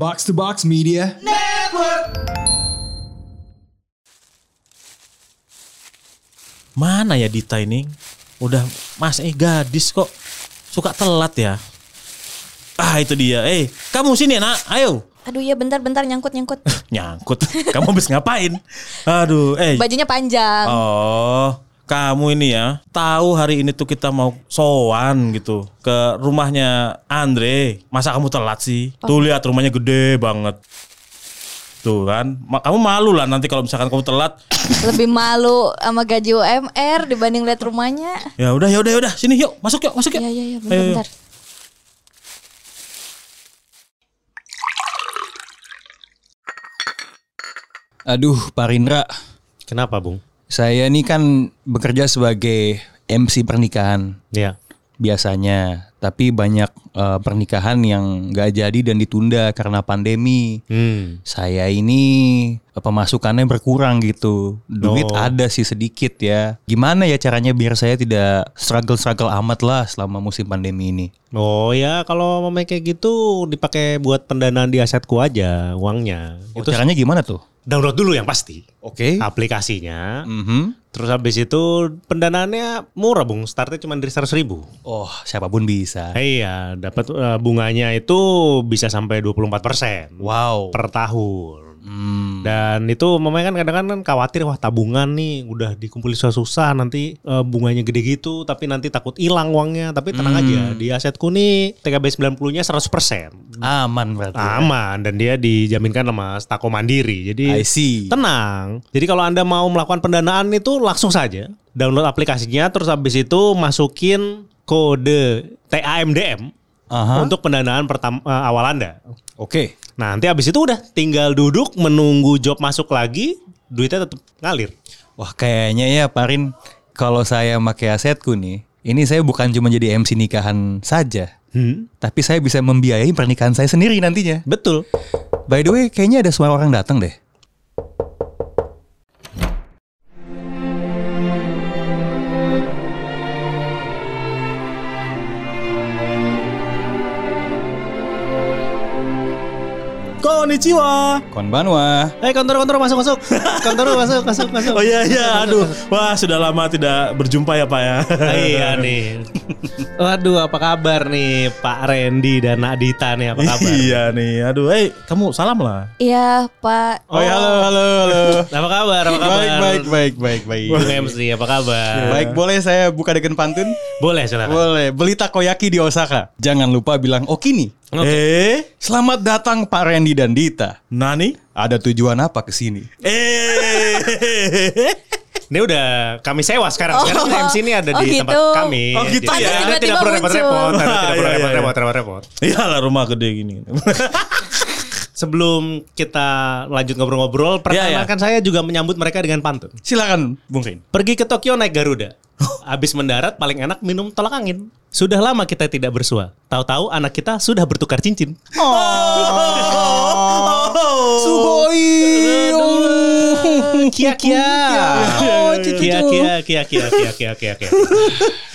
Box to Box Media. Mana ya Dita ini? Udah mas eh gadis kok suka telat ya. Ah itu dia. Eh kamu sini nak, ayo. Aduh ya bentar-bentar nyangkut-nyangkut. Nyangkut. Kamu habis ngapain? Aduh, eh. Bajunya panjang. Oh, kamu ini ya tahu hari ini tuh kita mau sowan gitu ke rumahnya Andre. Masa kamu telat sih? Tuh lihat rumahnya gede banget. Tuh kan, kamu malu lah nanti kalau misalkan kamu telat. Lebih malu sama gaji UMR dibanding lihat rumahnya. Ya udah, ya udah, ya udah, sini yuk, masuk yuk, masuk yuk. Iya iya Ayo, iya yuk. bentar-bentar. Aduh, Pak Rindra, Kenapa, Bung? Saya ini kan bekerja sebagai MC pernikahan Ya. biasanya, tapi banyak eh, pernikahan yang gak jadi dan ditunda karena pandemi. Hmm. Saya ini eh, pemasukannya berkurang gitu, duit Oh. ada sih sedikit ya. Gimana ya caranya biar saya tidak struggle-struggle amat lah selama musim pandemi ini? Oh ya, kalau mau kayak gitu dipakai buat pendanaan di asetku aja uangnya. Oh, Itu caranya gimana tuh? Download dulu yang pasti Oke. aplikasinya. Mhm. Terus habis itu pendanaannya murah, Bung. Startnya cuma dari 100 ribu. Oh, siapa pun bisa. Iya, dapat eh, bunganya itu bisa sampai 24% Wow. per tahun. Hmm. Dan itu mamanya kan kadang-kadang kan khawatir wah tabungan nih udah dikumpulin susah-susah nanti eh, bunganya gede gitu tapi nanti takut hilang uangnya. Tapi tenang Hmm. aja di asetku nih TKB 90-nya 100%. Aman berarti. ya? Aman dan dia dijaminkan sama Stako Mandiri. Jadi I see. tenang. Jadi kalau Anda mau melakukan pendanaan itu langsung saja download aplikasinya terus habis itu masukin kode TAMDM Aha. untuk pendanaan pertama eh, awal Anda. Oke. Nah, nanti habis itu udah tinggal duduk menunggu job masuk lagi, duitnya tetap ngalir. Wah kayaknya ya Parin kalau saya pakai asetku nih, ini saya bukan cuma jadi MC nikahan saja, Hmm, tapi saya bisa membiayai pernikahan saya sendiri nantinya. betul. By the way, kayaknya ada suara orang datang deh. Konnichiwa. Konbanwa. Eh, kantor-kantor masuk masuk. Kantor masuk masuk masuk. Oh iya iya, aduh. Wah, sudah lama tidak berjumpa ya, Pak ya. iya nih. Waduh, apa kabar nih Pak Randy dan Nadita nih apa kabar? iya nih. Aduh, eh kamu salam lah. Iya Pak. Oh, ya, halo halo halo. Apa kabar? Apa kabar? baik baik baik baik baik. Bung MC, apa kabar? Baik, boleh saya buka dengan pantun? Boleh silakan. Boleh. Beli takoyaki di Osaka. Jangan lupa bilang Okini. Eh, Selamat datang Pak Randy dan Dita. Nani? Ada tujuan apa ke sini? Eh. Ini udah kami sewa sekarang. Sekarang Oh. MC ini ada Oh, di gitu. tempat kami. Oh, gitu Jadi ya. Anda Tiba-tiba tidak perlu repot-repot. Anda tidak Ah, perlu iya, iya, repot-repot, iya. repot-repot. Iyalah rumah gede gini. Sebelum kita lanjut ngobrol-ngobrol, perkenalkan saya juga menyambut mereka dengan pantun. Silakan, Bung Rin. Pergi ke Tokyo naik Garuda. Habis mendarat paling enak minum tolak angin. Sudah lama kita tidak bersua. Tahu-tahu anak kita sudah bertukar cincin. Sugoi. Kia kia. Oh, cicu. Kia kia kia kia kia kia kia kia.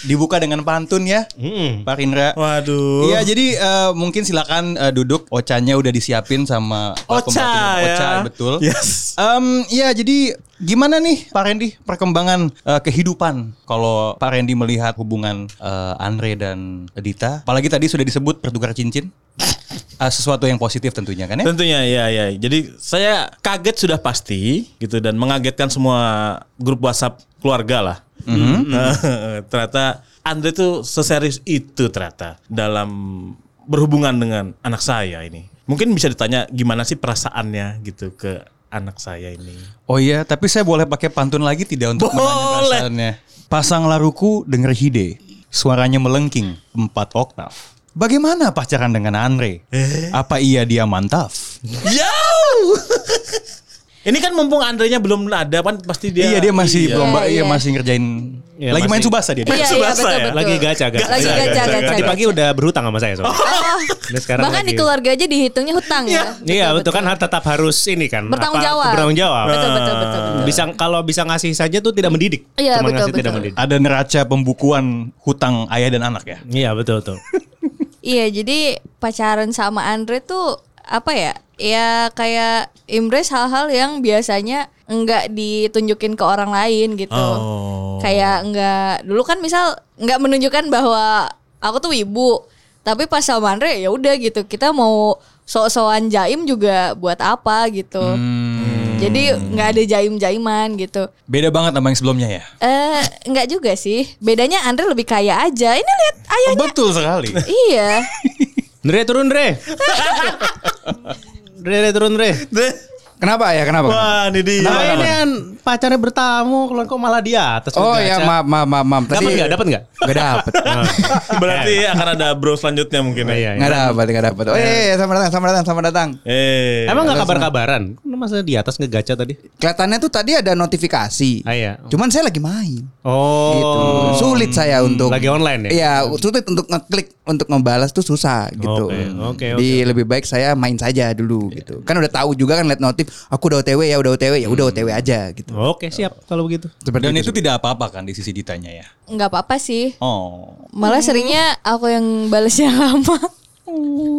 Dibuka dengan pantun ya, Hmm. Pak Indra. Waduh. Iya, jadi eh, mungkin silakan eh, duduk. Ocanya udah disiapin sama Ocha pembantunya. ya. Ocha, betul. Yes. Em, iya, jadi gimana nih Pak Randy perkembangan eh, kehidupan kalau Pak Randy melihat hubungan eh, Andre dan Dita? Apalagi tadi sudah disebut bertukar cincin. Eh, sesuatu yang positif tentunya kan ya? Tentunya ya ya. Jadi saya kaget sudah pasti gitu dan mengagetkan semua grup WhatsApp keluarga lah. ternyata Andre tuh seserius itu ternyata dalam berhubungan dengan anak saya ini. Mungkin bisa ditanya gimana sih perasaannya gitu ke anak saya ini. Oh iya, tapi saya boleh pakai pantun lagi tidak untuk menanya Boleh. perasaannya? Pasang laruku denger hide, suaranya melengking empat oktav. Bagaimana pacaran dengan Andre? Apa iya dia mantap? Jauh. Ini kan mumpung Andre-nya belum ada kan pasti dia iya dia masih Iya. belum Iya, iya, iya. masih ngerjain Iya, lagi main masih- subasa dia. Iya, iya, Subasa betul, ya? betul. Lagi gacha gacha. Lagi gacha, gacha, Tadi gacha. pagi udah berhutang sama saya soalnya. Oh, sekarang bahkan lagi- di keluarga aja dihitungnya hutang ya. Iya betul kan tetap harus ini kan Bertanggung apa, jawab. Bertanggung jawab. Betul, betul, betul, betul. Bisa kalau bisa ngasih saja tuh tidak mendidik. Iya, Cuma betul, ngasih tidak betul. mendidik. Ada neraca pembukuan hutang ayah dan anak ya. Iya betul betul. Iya, jadi pacaran sama Andre tuh apa ya? Ya kayak impress hal-hal yang biasanya enggak ditunjukin ke orang lain gitu. Oh. Kayak enggak dulu kan misal enggak menunjukkan bahwa aku tuh ibu. Tapi pas sama Andre ya udah gitu. Kita mau sok-sokan jaim juga buat apa gitu. Jadi nggak ada jaim-jaiman gitu. Beda banget sama yang sebelumnya ya. Eh enggak juga sih. Bedanya Andre lebih kaya aja. Ini lihat ayahnya. Betul sekali. iya. Dre turun Dre. Dre, Dre turun Dre. Kenapa ya? Kenapa? Wah, ini dia. Nah ini kan pacarnya bertamu, kalau kok malah di atas. Oh ngegaca. ya maaf maaf maaf. maaf. Dapat nggak? Dapat nggak? Gak dapet. Berarti akan ada bro selanjutnya mungkin Iya, ya. iya. Gak dapet, gak dapet. Oh iya, iya, sama datang, sama datang, sama datang. Eh. Emang nggak kabar-kabaran? Masa di atas ngegaca tadi? Kelihatannya tuh tadi ada notifikasi. Ah, iya. Cuman saya lagi main. Oh. Gitu. Sulit saya untuk Lagi online ya? Iya, sulit untuk ngeklik untuk ngebalas tuh susah gitu. Oke, oke, Jadi lebih baik saya main saja dulu gitu. Kan udah tahu juga kan lihat notif, aku udah OTW ya, udah OTW ya, udah OTW aja gitu. Oke siap kalau begitu. Seperti Dan itu tidak apa-apa kan di sisi ditanya ya. Nggak apa-apa sih. Oh. Malah seringnya aku yang balasnya lama.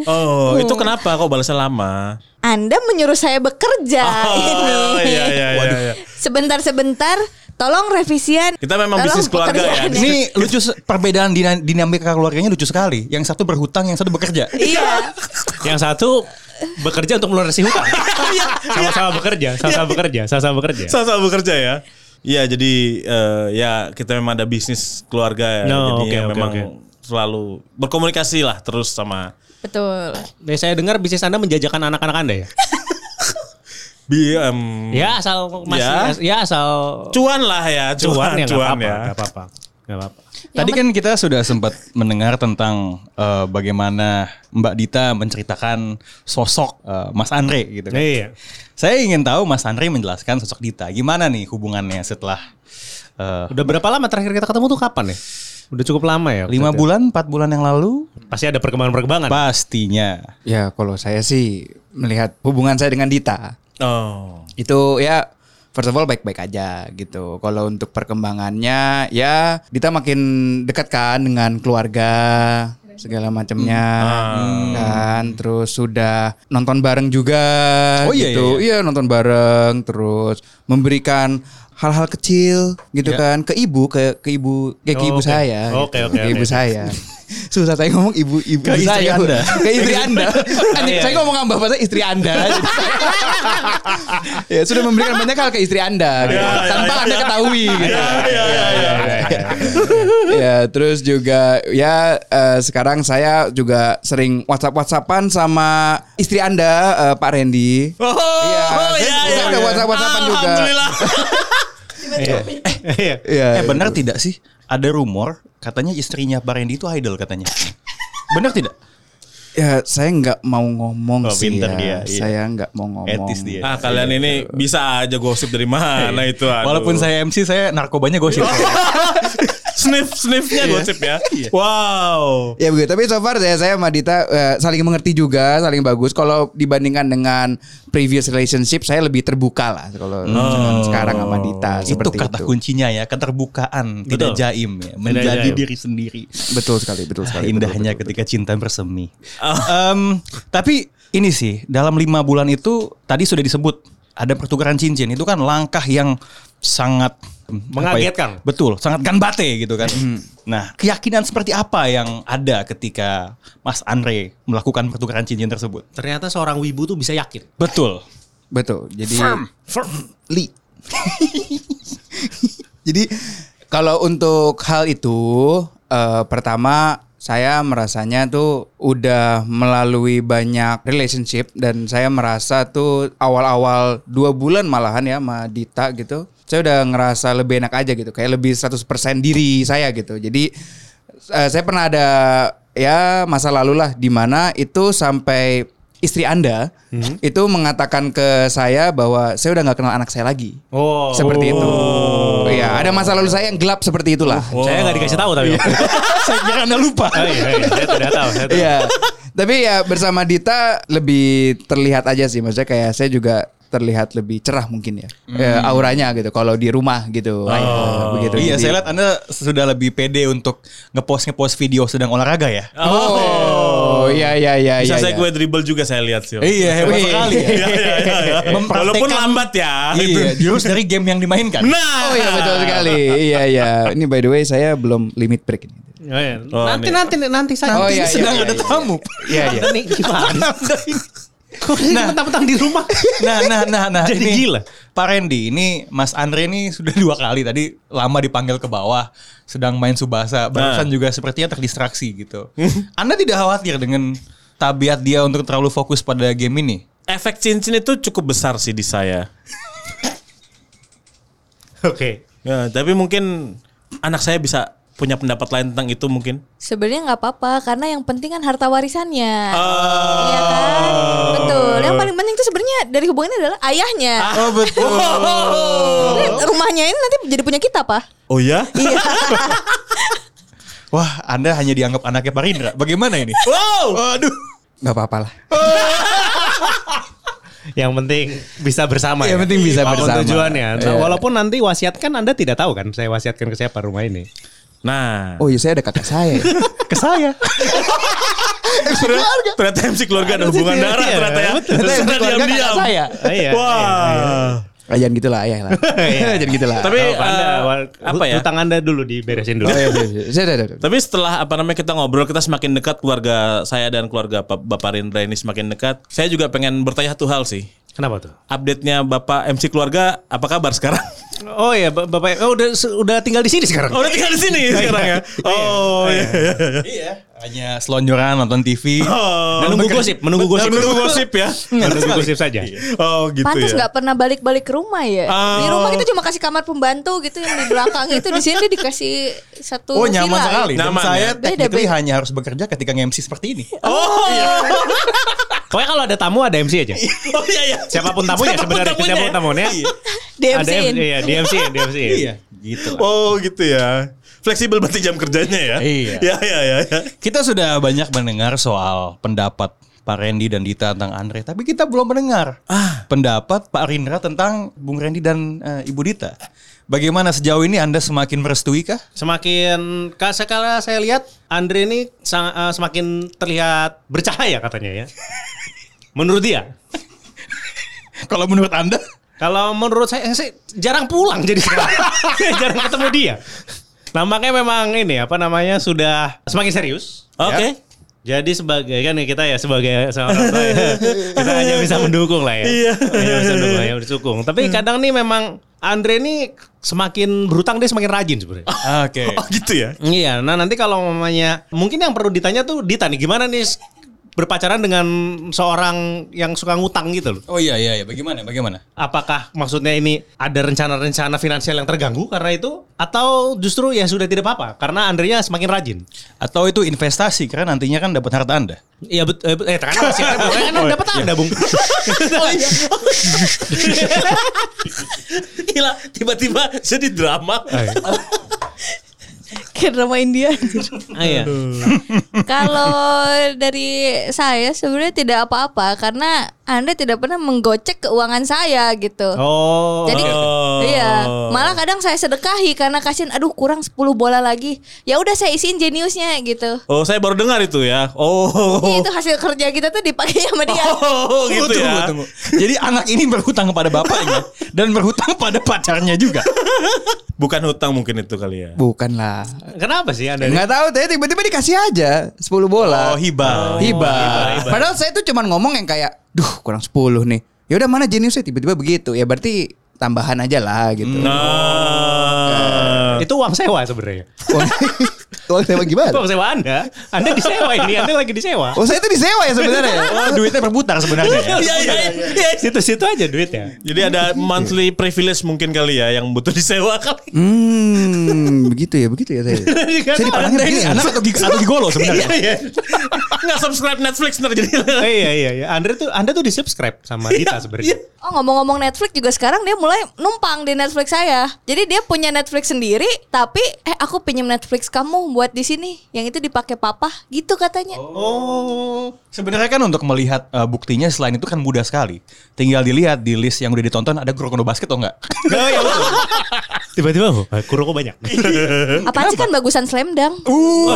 Oh, itu kenapa kok balasnya lama? Anda menyuruh saya bekerja ini. Oh, iya, iya, iya, iya. Sebentar-sebentar, tolong revisian. Kita memang Tolong bisnis keluarga ya. Ini lucu perbedaan dina- dinamika keluarganya lucu sekali. Yang satu berhutang, yang satu bekerja. Iya. Yang satu bekerja untuk melunasi hutang. Sama-sama bekerja, sama-sama bekerja, sama-sama bekerja. Sama-sama bekerja ya. Iya, jadi eh, ya kita memang ada bisnis keluarga ya. No, jadi oke, ya oke, memang oke. selalu berkomunikasi lah terus sama Betul. Nih, saya dengar bisnis Anda menjajakan anak-anak Anda ya? BM. Ya asal masih Ya. ya, asal Cuan lah ya, cuan, cuan, ya nggak cuan apa-apa, ya. nggak apa-apa. Nggak apa-apa. Tadi kan kita sudah sempat mendengar tentang eh, bagaimana Mbak Dita menceritakan sosok eh, Mas Andre gitu kan. Iya. Saya ingin tahu Mas Andre menjelaskan sosok Dita. Gimana nih hubungannya setelah eh, Udah berapa lama terakhir kita ketemu tuh kapan ya? Udah cukup lama ya? lima maksudnya? bulan, empat bulan yang lalu? Pasti ada perkembangan-perkembangan. Pastinya. Ya kalau saya sih melihat hubungan saya dengan Dita Oh. itu ya first of all baik-baik aja gitu. Kalau untuk perkembangannya ya Dita makin dekat kan dengan keluarga segala macamnya kan. Terus sudah nonton bareng juga Oh, iya, gitu. iya nonton bareng terus memberikan hal-hal kecil gitu Iya. kan ke ibu ke ke ibu ke, ke Oh, ibu oke. saya Oke, gitu, oke, ke oke. ibu saya susah saya ngomong ibu ibu Ke istri saya Anda. ke istri anda Anjing, saya ngomong mbak saya istri anda ya sudah memberikan banyak hal ke istri anda gitu. ya, tanpa ya, anda ya. ketahui gitu. Iya, iya, iya, iya. ya terus juga ya eh, sekarang saya juga sering WhatsApp WhatsAppan sama istri anda eh, Pak Randy Oh, Iya, oh, saya- iya, saya iya. udah WhatsApp-WhatsAppan juga. Alhamdulillah. Iya. Iya, Eh benar tidak sih? Ada rumor katanya istrinya Pak Randy itu idol katanya. Benar tidak? ya saya nggak mau ngomong Oh, sih ya. dia, iya. saya nggak mau ngomong Etis dia. Ah, kalian ini bisa aja gosip dari mana itu. aduh. Walaupun saya MC saya narkobanya gosip. sniff sniffnya gosip ya. Wow. Ya begitu. Tapi so far saya saya sama Dita eh, saling mengerti juga, saling bagus. Kalau dibandingkan dengan previous relationship, saya lebih terbuka lah kalau dengan sekarang sama Dita itu seperti kata itu. kuncinya ya, keterbukaan, tidak Betul. jaim ya, menjadi jaim. diri sendiri. Betul sekali, betul sekali. betul, Indahnya betul, ketika cinta bersemi. Em, tapi ini sih dalam lima bulan itu tadi sudah disebut ada pertukaran cincin itu kan langkah yang sangat apa ya? Mengagetkan. Betul, sangat ganbate gitu kan. Nah, keyakinan seperti apa yang ada ketika Mas Andre melakukan pertukaran cincin tersebut? Ternyata seorang wibu tuh bisa yakin. Betul. Betul. Jadi Li. Jadi kalau untuk hal itu eh, pertama saya merasanya tuh udah melalui banyak relationship dan saya merasa tuh awal-awal dua bulan malahan ya sama Dita gitu. Saya udah ngerasa lebih enak aja gitu, kayak lebih 100% diri saya gitu. Jadi eh, saya pernah ada ya masa lalu lah di mana itu sampai istri Anda itu mengatakan ke saya bahwa saya udah nggak kenal anak saya lagi. Oh. Seperti itu. Iya, ada masa lalu saya yang gelap seperti itulah. Saya nggak dikasih tahu tapi. saya kira Anda lupa. Oh, iya, iya. Saya tidak tahu. Saya tahu. Iya. Tapi ya bersama Dita lebih terlihat aja sih. Maksudnya kayak saya juga terlihat lebih cerah mungkin ya. Eh, auranya gitu kalau di rumah gitu. Ya, begitu. Iya, Jadi- saya lihat Anda sudah lebih pede untuk ngepost ngepost video sedang olahraga ya. Oh, Oh iya iya iya Bisa iya. saya iya. gue dribble juga saya lihat sih. Iya, hebat Wih. sekali ya. Iya, iya, iya, iya. Walaupun lambat ya. Iya, jurus dari game yang dimainkan. Nah. Oh iya betul sekali. Iya iya. Ini by the way saya belum limit break ini. Oh, iya. Oh, nanti, ini. nanti nanti saya Oh, Nanti iya, sedang iya, ada iya. tamu. Iya iya. Anda nih gimana? Kok nah, mentang-mentang di rumah? Nah, nah, nah, nah. Jadi ini, gila. Pak Randy, ini Mas Andre ini sudah dua kali tadi lama dipanggil ke bawah, sedang main subasa. Barusan juga sepertinya terdistraksi gitu. Anda tidak khawatir dengan tabiat dia untuk terlalu fokus pada game ini? Efek cincin itu cukup besar sih di saya. Oke. Ya, tapi mungkin anak saya bisa punya pendapat lain tentang itu mungkin. Sebenarnya nggak apa-apa karena yang penting kan harta warisannya. Oh. Iya kan? Betul. Yang paling penting itu sebenarnya dari hubungan ini adalah ayahnya. Oh betul. Rumahnya ini nanti jadi punya kita, Pak. Oh ya? Iya. Wah, Anda hanya dianggap anaknya Pak Rindra. Bagaimana ini? Wow. Waduh. Gak apa-apa lah. Yang penting bisa bersama Yang ya. penting bisa Apa pun bersama. tujuannya. Nah, Iya. Walaupun nanti wasiat kan Anda tidak tahu kan saya wasiatkan ke siapa rumah ini. Nah. Oh iya saya ada kakak saya. Ke saya. ternyata, ternyata MC keluarga ada hubungan darah ternyata ya. Ternyata Keluarga kakak diam-diam. saya. Wah. Ah, Jangan gitulah ayah lah. Jangan gitulah. Tapi Oh, anda, wa- apa ya? Hutang Anda dulu diberesin dulu. Oh, iya, iya, iya. Tapi setelah apa namanya kita ngobrol kita semakin dekat keluarga saya dan keluarga Pak- Bapak Rindra ini semakin dekat. Saya juga pengen bertanya satu hal sih. Kenapa tuh? Update-nya Bapak MC keluarga apa kabar sekarang? Oh iya, Ba- Bapak oh, udah udah tinggal di sini sekarang. Oh, udah tinggal di sini sekarang ya. Oh iya. iya, iya. Iya. Hanya selonjoran nonton TV. Oh, menunggu gosip, menunggu gosip. menunggu gosip ya. menunggu gosip saja. Oh gitu Pantas ya. nggak pernah balik-balik ke rumah ya. Oh. Di rumah kita cuma kasih kamar pembantu gitu yang di belakang itu di sini dikasih satu Oh nyaman villa. sekali. Dan Nyaman saya ya? beda. hanya harus bekerja ketika nge-MC seperti ini. Oh iya. Pokoknya kalau ada tamu ada MC aja. Oh iya iya. Siapa pun tamunya Siapa pun sebenarnya, tamunya. siapa pun tamunya. DMC-in. Ada MC, iya, DMC, DMC. Iya, gitu lah. Oh gitu ya. Fleksibel berarti jam kerjanya ya. Iya. Ya ya ya. ya. Kita sudah banyak mendengar soal pendapat Pak Randy dan Dita tentang Andre, tapi kita belum mendengar pendapat Pak Rindra tentang Bung Randy dan eh, Ibu Dita. Bagaimana sejauh ini Anda semakin merestui kah? Semakin ka- sekali saya lihat Andre ini sang- eh, semakin terlihat bercahaya katanya ya. Menurut dia. Kalau menurut Anda? Kalau menurut saya, saya jarang pulang jadi sekarang. jarang ketemu dia. Nampaknya memang ini apa namanya sudah semakin serius. Oke. Ya. Jadi sebagai kan kita ya sebagai seorang tua ya, kita hanya bisa mendukung lah ya. Iya. Hanya bisa mendukung, hanya mendukung. Tapi kadang nih memang Andre ini semakin berhutang dia semakin rajin sebenarnya. Oke. Oh gitu ya. Iya, nah nanti kalau mamanya mungkin yang perlu ditanya tuh Dita nih gimana nih berpacaran dengan seorang yang suka ngutang gitu loh. Oh iya iya iya, bagaimana bagaimana? Apakah maksudnya ini ada rencana-rencana finansial yang terganggu karena itu atau justru ya sudah tidak apa-apa karena Andrea semakin rajin. Atau itu investasi karena nantinya kan dapat harta Anda. Iya betul eh, eh kan masih kan dapat Anda, Bung. Oh iya. Gila, tiba-tiba jadi drama. Kayak drama India. Ah, iya. Kalau dari saya sebenarnya tidak apa-apa karena Anda tidak pernah menggocek keuangan saya gitu. Oh. Jadi Oh. iya, malah kadang saya sedekahi karena kasihan aduh kurang 10 bola lagi. Ya udah saya isiin jeniusnya gitu. Oh, saya baru dengar itu ya. Oh. Itu hasil kerja kita tuh dipakai sama dia. Oh, gitu tunggu, ya. tunggu. Jadi anak ini berhutang kepada bapaknya dan berhutang pada pacarnya juga. Bukan hutang mungkin itu kali ya. Bukan lah. Kenapa sih Anda? Nggak tahu, tapi tiba-tiba dikasih aja 10 bola. Oh, hibah. hibah. Padahal saya tuh cuman ngomong yang kayak, duh kurang 10 nih. Ya udah mana jeniusnya tiba-tiba begitu. Ya berarti tambahan aja lah gitu. Nah. Itu uang sewa sebenarnya. Uang, uang sewa gimana? Uang sewa Anda. Anda disewa ini, Anda lagi disewa. Oh saya itu disewa ya sebenarnya. Oh, duitnya berputar sebenarnya ya. Iya, iya, iya. Situ-situ aja duitnya. Jadi ada monthly privilege mungkin kali ya yang butuh disewa kali. Hmm, begitu ya, begitu ya saya. saya dipandangnya Anda begini ini anak atau, gig- atau gigolo sebenarnya. Nggak subscribe Netflix ntar jadi. Oh, iya iya iya. Andre tuh Anda tuh di subscribe sama Dita sebenarnya. Oh ngomong-ngomong Netflix juga sekarang dia mulai numpang di Netflix saya. Jadi dia punya Netflix sendiri, tapi eh aku pinjam Netflix kamu buat di sini. Yang itu dipakai papa, gitu katanya. Oh. Sebenarnya kan untuk melihat uh, buktinya selain itu kan mudah sekali. Tinggal dilihat di list yang udah ditonton ada Kuroko no Basket atau enggak? Oh, iya betul. Tiba-tiba oh, Kuroko banyak. Apaan sih kan bagusan Slam Dunk? Uh,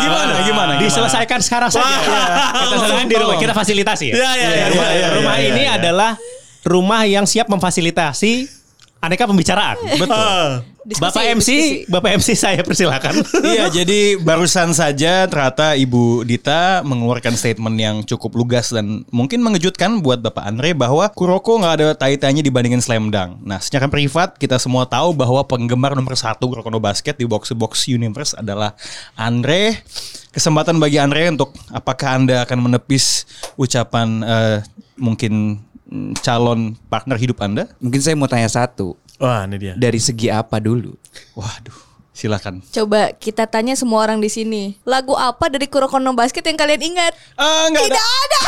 gimana gimana? gimana? Diselesaikan sekarang saja. kita di rumah, kita fasilitasi ya. Iya, iya, iya, rumah iya, iya, iya, ini iya. adalah rumah yang siap memfasilitasi aneka pembicaraan. Betul. Diskusi, Bapak MC, diskusi. Bapak MC saya persilakan. Iya, jadi barusan saja ternyata Ibu Dita mengeluarkan statement yang cukup lugas dan mungkin mengejutkan buat Bapak Andre bahwa Kuroko nggak ada tai-tainya dibandingin Slam Dunk. Nah, secara privat kita semua tahu bahwa penggemar nomor satu Kuroko no Basket di Box to Box Universe adalah Andre. Kesempatan bagi Andre untuk apakah Anda akan menepis ucapan eh, mungkin calon partner hidup Anda? Mungkin saya mau tanya satu. Wah, ini dia. Dari segi apa dulu? Waduh, silakan. Coba kita tanya semua orang di sini. Lagu apa dari Kurokono Basket yang kalian ingat? Ah, nggak ada. Tidak ada.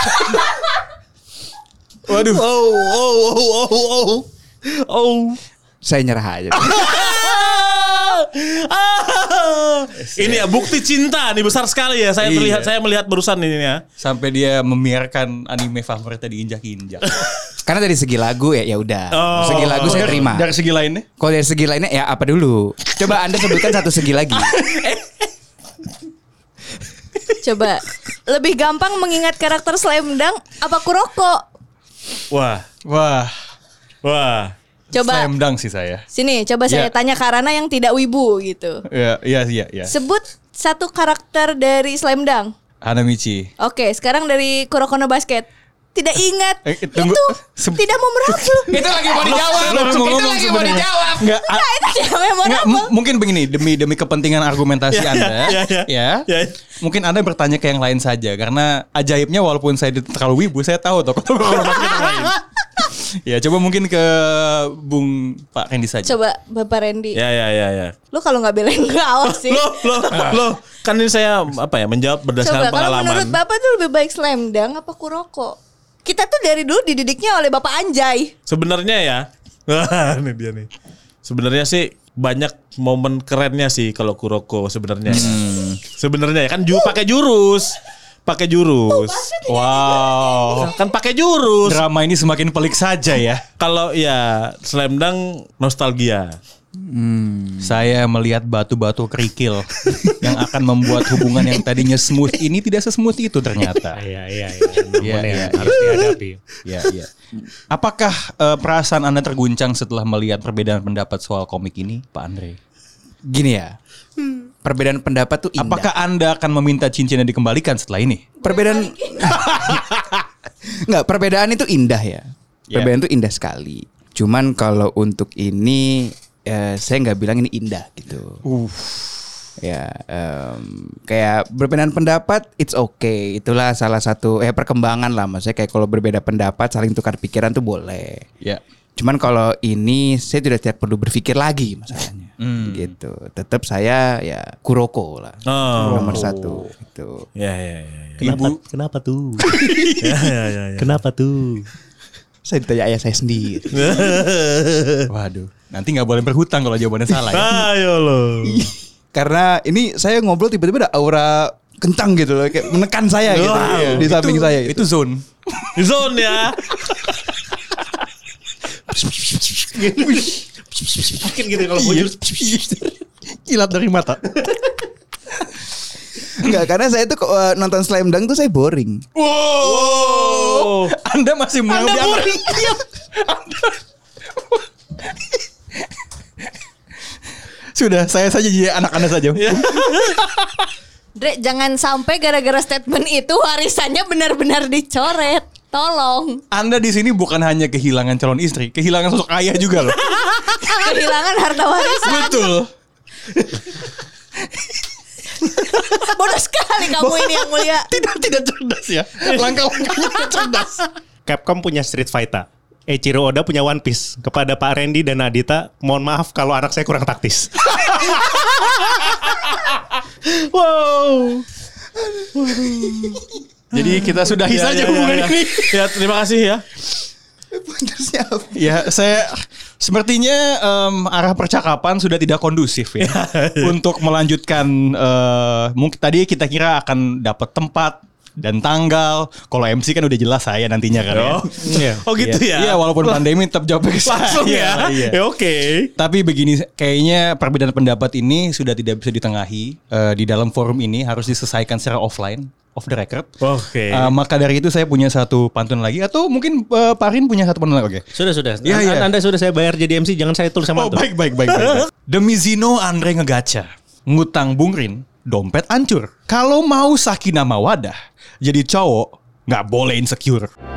Waduh. Oh, oh, oh, oh, oh. Oh. Saya nyerah aja. Ah. Ini ya bukti cinta nih besar sekali ya. Saya Iya. terlihat saya melihat barusan ini ya. Sampai dia membiarkan anime favoritnya diinjak-injak. Karena dari segi lagu ya ya udah. Oh. Segi lagu saya terima. Dari segi lainnya? Kalau dari segi lainnya ya apa dulu? Coba Anda sebutkan satu segi lagi. Coba lebih gampang mengingat karakter Slam Dunk apa Kuroko? Wah, Wah, wah. Coba slam dunk sih saya. sini coba saya Ya. tanya Karana yang tidak wibu gitu. Ya, iya, iya, iya. Sebut satu karakter dari Slam Dunk. Hanamichi. Oke, sekarang dari Kurokono Basket. Tidak ingat. Eh, tunggu. Itu Se- tidak memorable. Itu lagi mau dijawab. Mau Itu lagi mau dijawab. Nggak, a- Nah, itu tidak memorable. mungkin begini demi demi kepentingan argumentasi Ya, Anda, ya, ya. ya. Ya. Mungkin Anda bertanya ke yang lain saja karena ajaibnya walaupun saya terlalu wibu, saya tahu lain. Ya, coba mungkin ke Bung Pak Randy saja. Coba Bapak Randy. Ya, ya, ya, ya. Lu kalau nggak belain gue awas sih. Loh, loh, loh. Kan ini saya apa ya menjawab Coba berdasarkan kalau menurut pengalaman. Bapak tuh lebih baik Slam Dunk apa Kuroko? Kita tuh dari dulu dididiknya oleh Bapak Anjay. Sebenarnya ya. Wah, ini dia nih. Sebenarnya sih banyak momen kerennya sih kalau Kuroko sebenarnya. Sebenarnya ya kan ju pakai jurus. Pakai jurus. Wow. Kan pakai jurus. Drama ini semakin pelik saja ya. Kalau ya Slam Dunk nostalgia. Saya melihat batu-batu kerikil yang akan membuat hubungan yang tadinya smooth ini tidak sesmooth itu ternyata. Iya, iya, iya. Iya, iya, ya, harus dihadapi. Ya, ya. Apakah eh, perasaan Anda terguncang setelah melihat perbedaan pendapat soal komik ini, Pak Andre? Gini ya. Perbedaan pendapat tuh indah. Apakah Anda akan meminta cincinnya dikembalikan setelah ini? perbedaan Enggak, perbedaan itu indah ya. Ya. Perbedaan itu indah sekali. Cuman kalau untuk ini eh, saya nggak bilang ini indah gitu. Ya, em, kayak perbedaan pendapat it's okay. Itulah salah satu eh perkembangan lah maksudnya kayak kalau berbeda pendapat saling tukar pikiran tuh boleh. Ya. Cuman kalau ini saya tidak tidak perlu berpikir lagi masalahnya. Gitu. Tetap saya ya Kuroko lah. Oh. Nomor satu gitu. Ya, ya, ya. ya. Kenapa, kenapa tuh? ya, ya, ya, ya. Kenapa tuh? Saya ditanya ayah saya sendiri. Waduh. Nanti nggak boleh berhutang kalau jawabannya salah ya. Ayo lo. Karena ini saya ngobrol tiba-tiba ada aura kentang gitu loh, kayak menekan saya gitu Wow. di samping Itu- saya. Itu zone. Zone ya. Mungkin gitu kalau bujur. Kilat dari mata. Enggak, karena saya tuh uh, nonton Slam Dunk tuh saya boring. Oh. Anda masih mau Anda boring. Sudah, saya saja jadi anak Anda saja. Dre, jangan sampai gara-gara statement itu warisannya benar-benar dicoret. Tolong. Anda di sini bukan hanya kehilangan calon istri, kehilangan sosok ayah juga loh. Kehilangan harta warisan. Betul. Bodoh sekali kamu ini yang mulia. Tidak tidak cerdas ya. Langkah-langkahnya tidak cerdas. Capcom punya Street Fighter. Eiichiro Oda punya One Piece. Kepada Pak Randy dan Nadita, mohon maaf kalau anak saya kurang taktis. Wow. Jadi kita sudahi Ya, saja ya, hubungan ya, ya. ini. Ya, terima kasih ya. Ya, saya sepertinya em, arah percakapan sudah tidak kondusif ya untuk melanjutkan. eh, mungkin tadi kita kira akan dapat tempat dan tanggal. Kalau MC kan udah jelas saya nantinya kan ya. Oh. Oh gitu ya. Iya, walaupun pandemi tetap jawabnya ke saya. Langsung ya. Iya. Ya oke. Tapi begini, kayaknya perbedaan pendapat ini sudah tidak bisa ditengahi Eh, di dalam forum ini harus diselesaikan secara offline off the record. Oke. Uh, maka dari itu saya punya satu pantun lagi atau mungkin uh, Parin punya satu pantun lagi. Oke. Sudah sudah. Iya, An- iya. Anda sudah saya bayar jadi MC, jangan saya tulis sama Oh antum. baik baik baik baik. baik. Demi Zino Andre ngegaca, ngutang bungrin, dompet hancur. Kalau mau sakinah mawadah, jadi cowok nggak boleh insecure.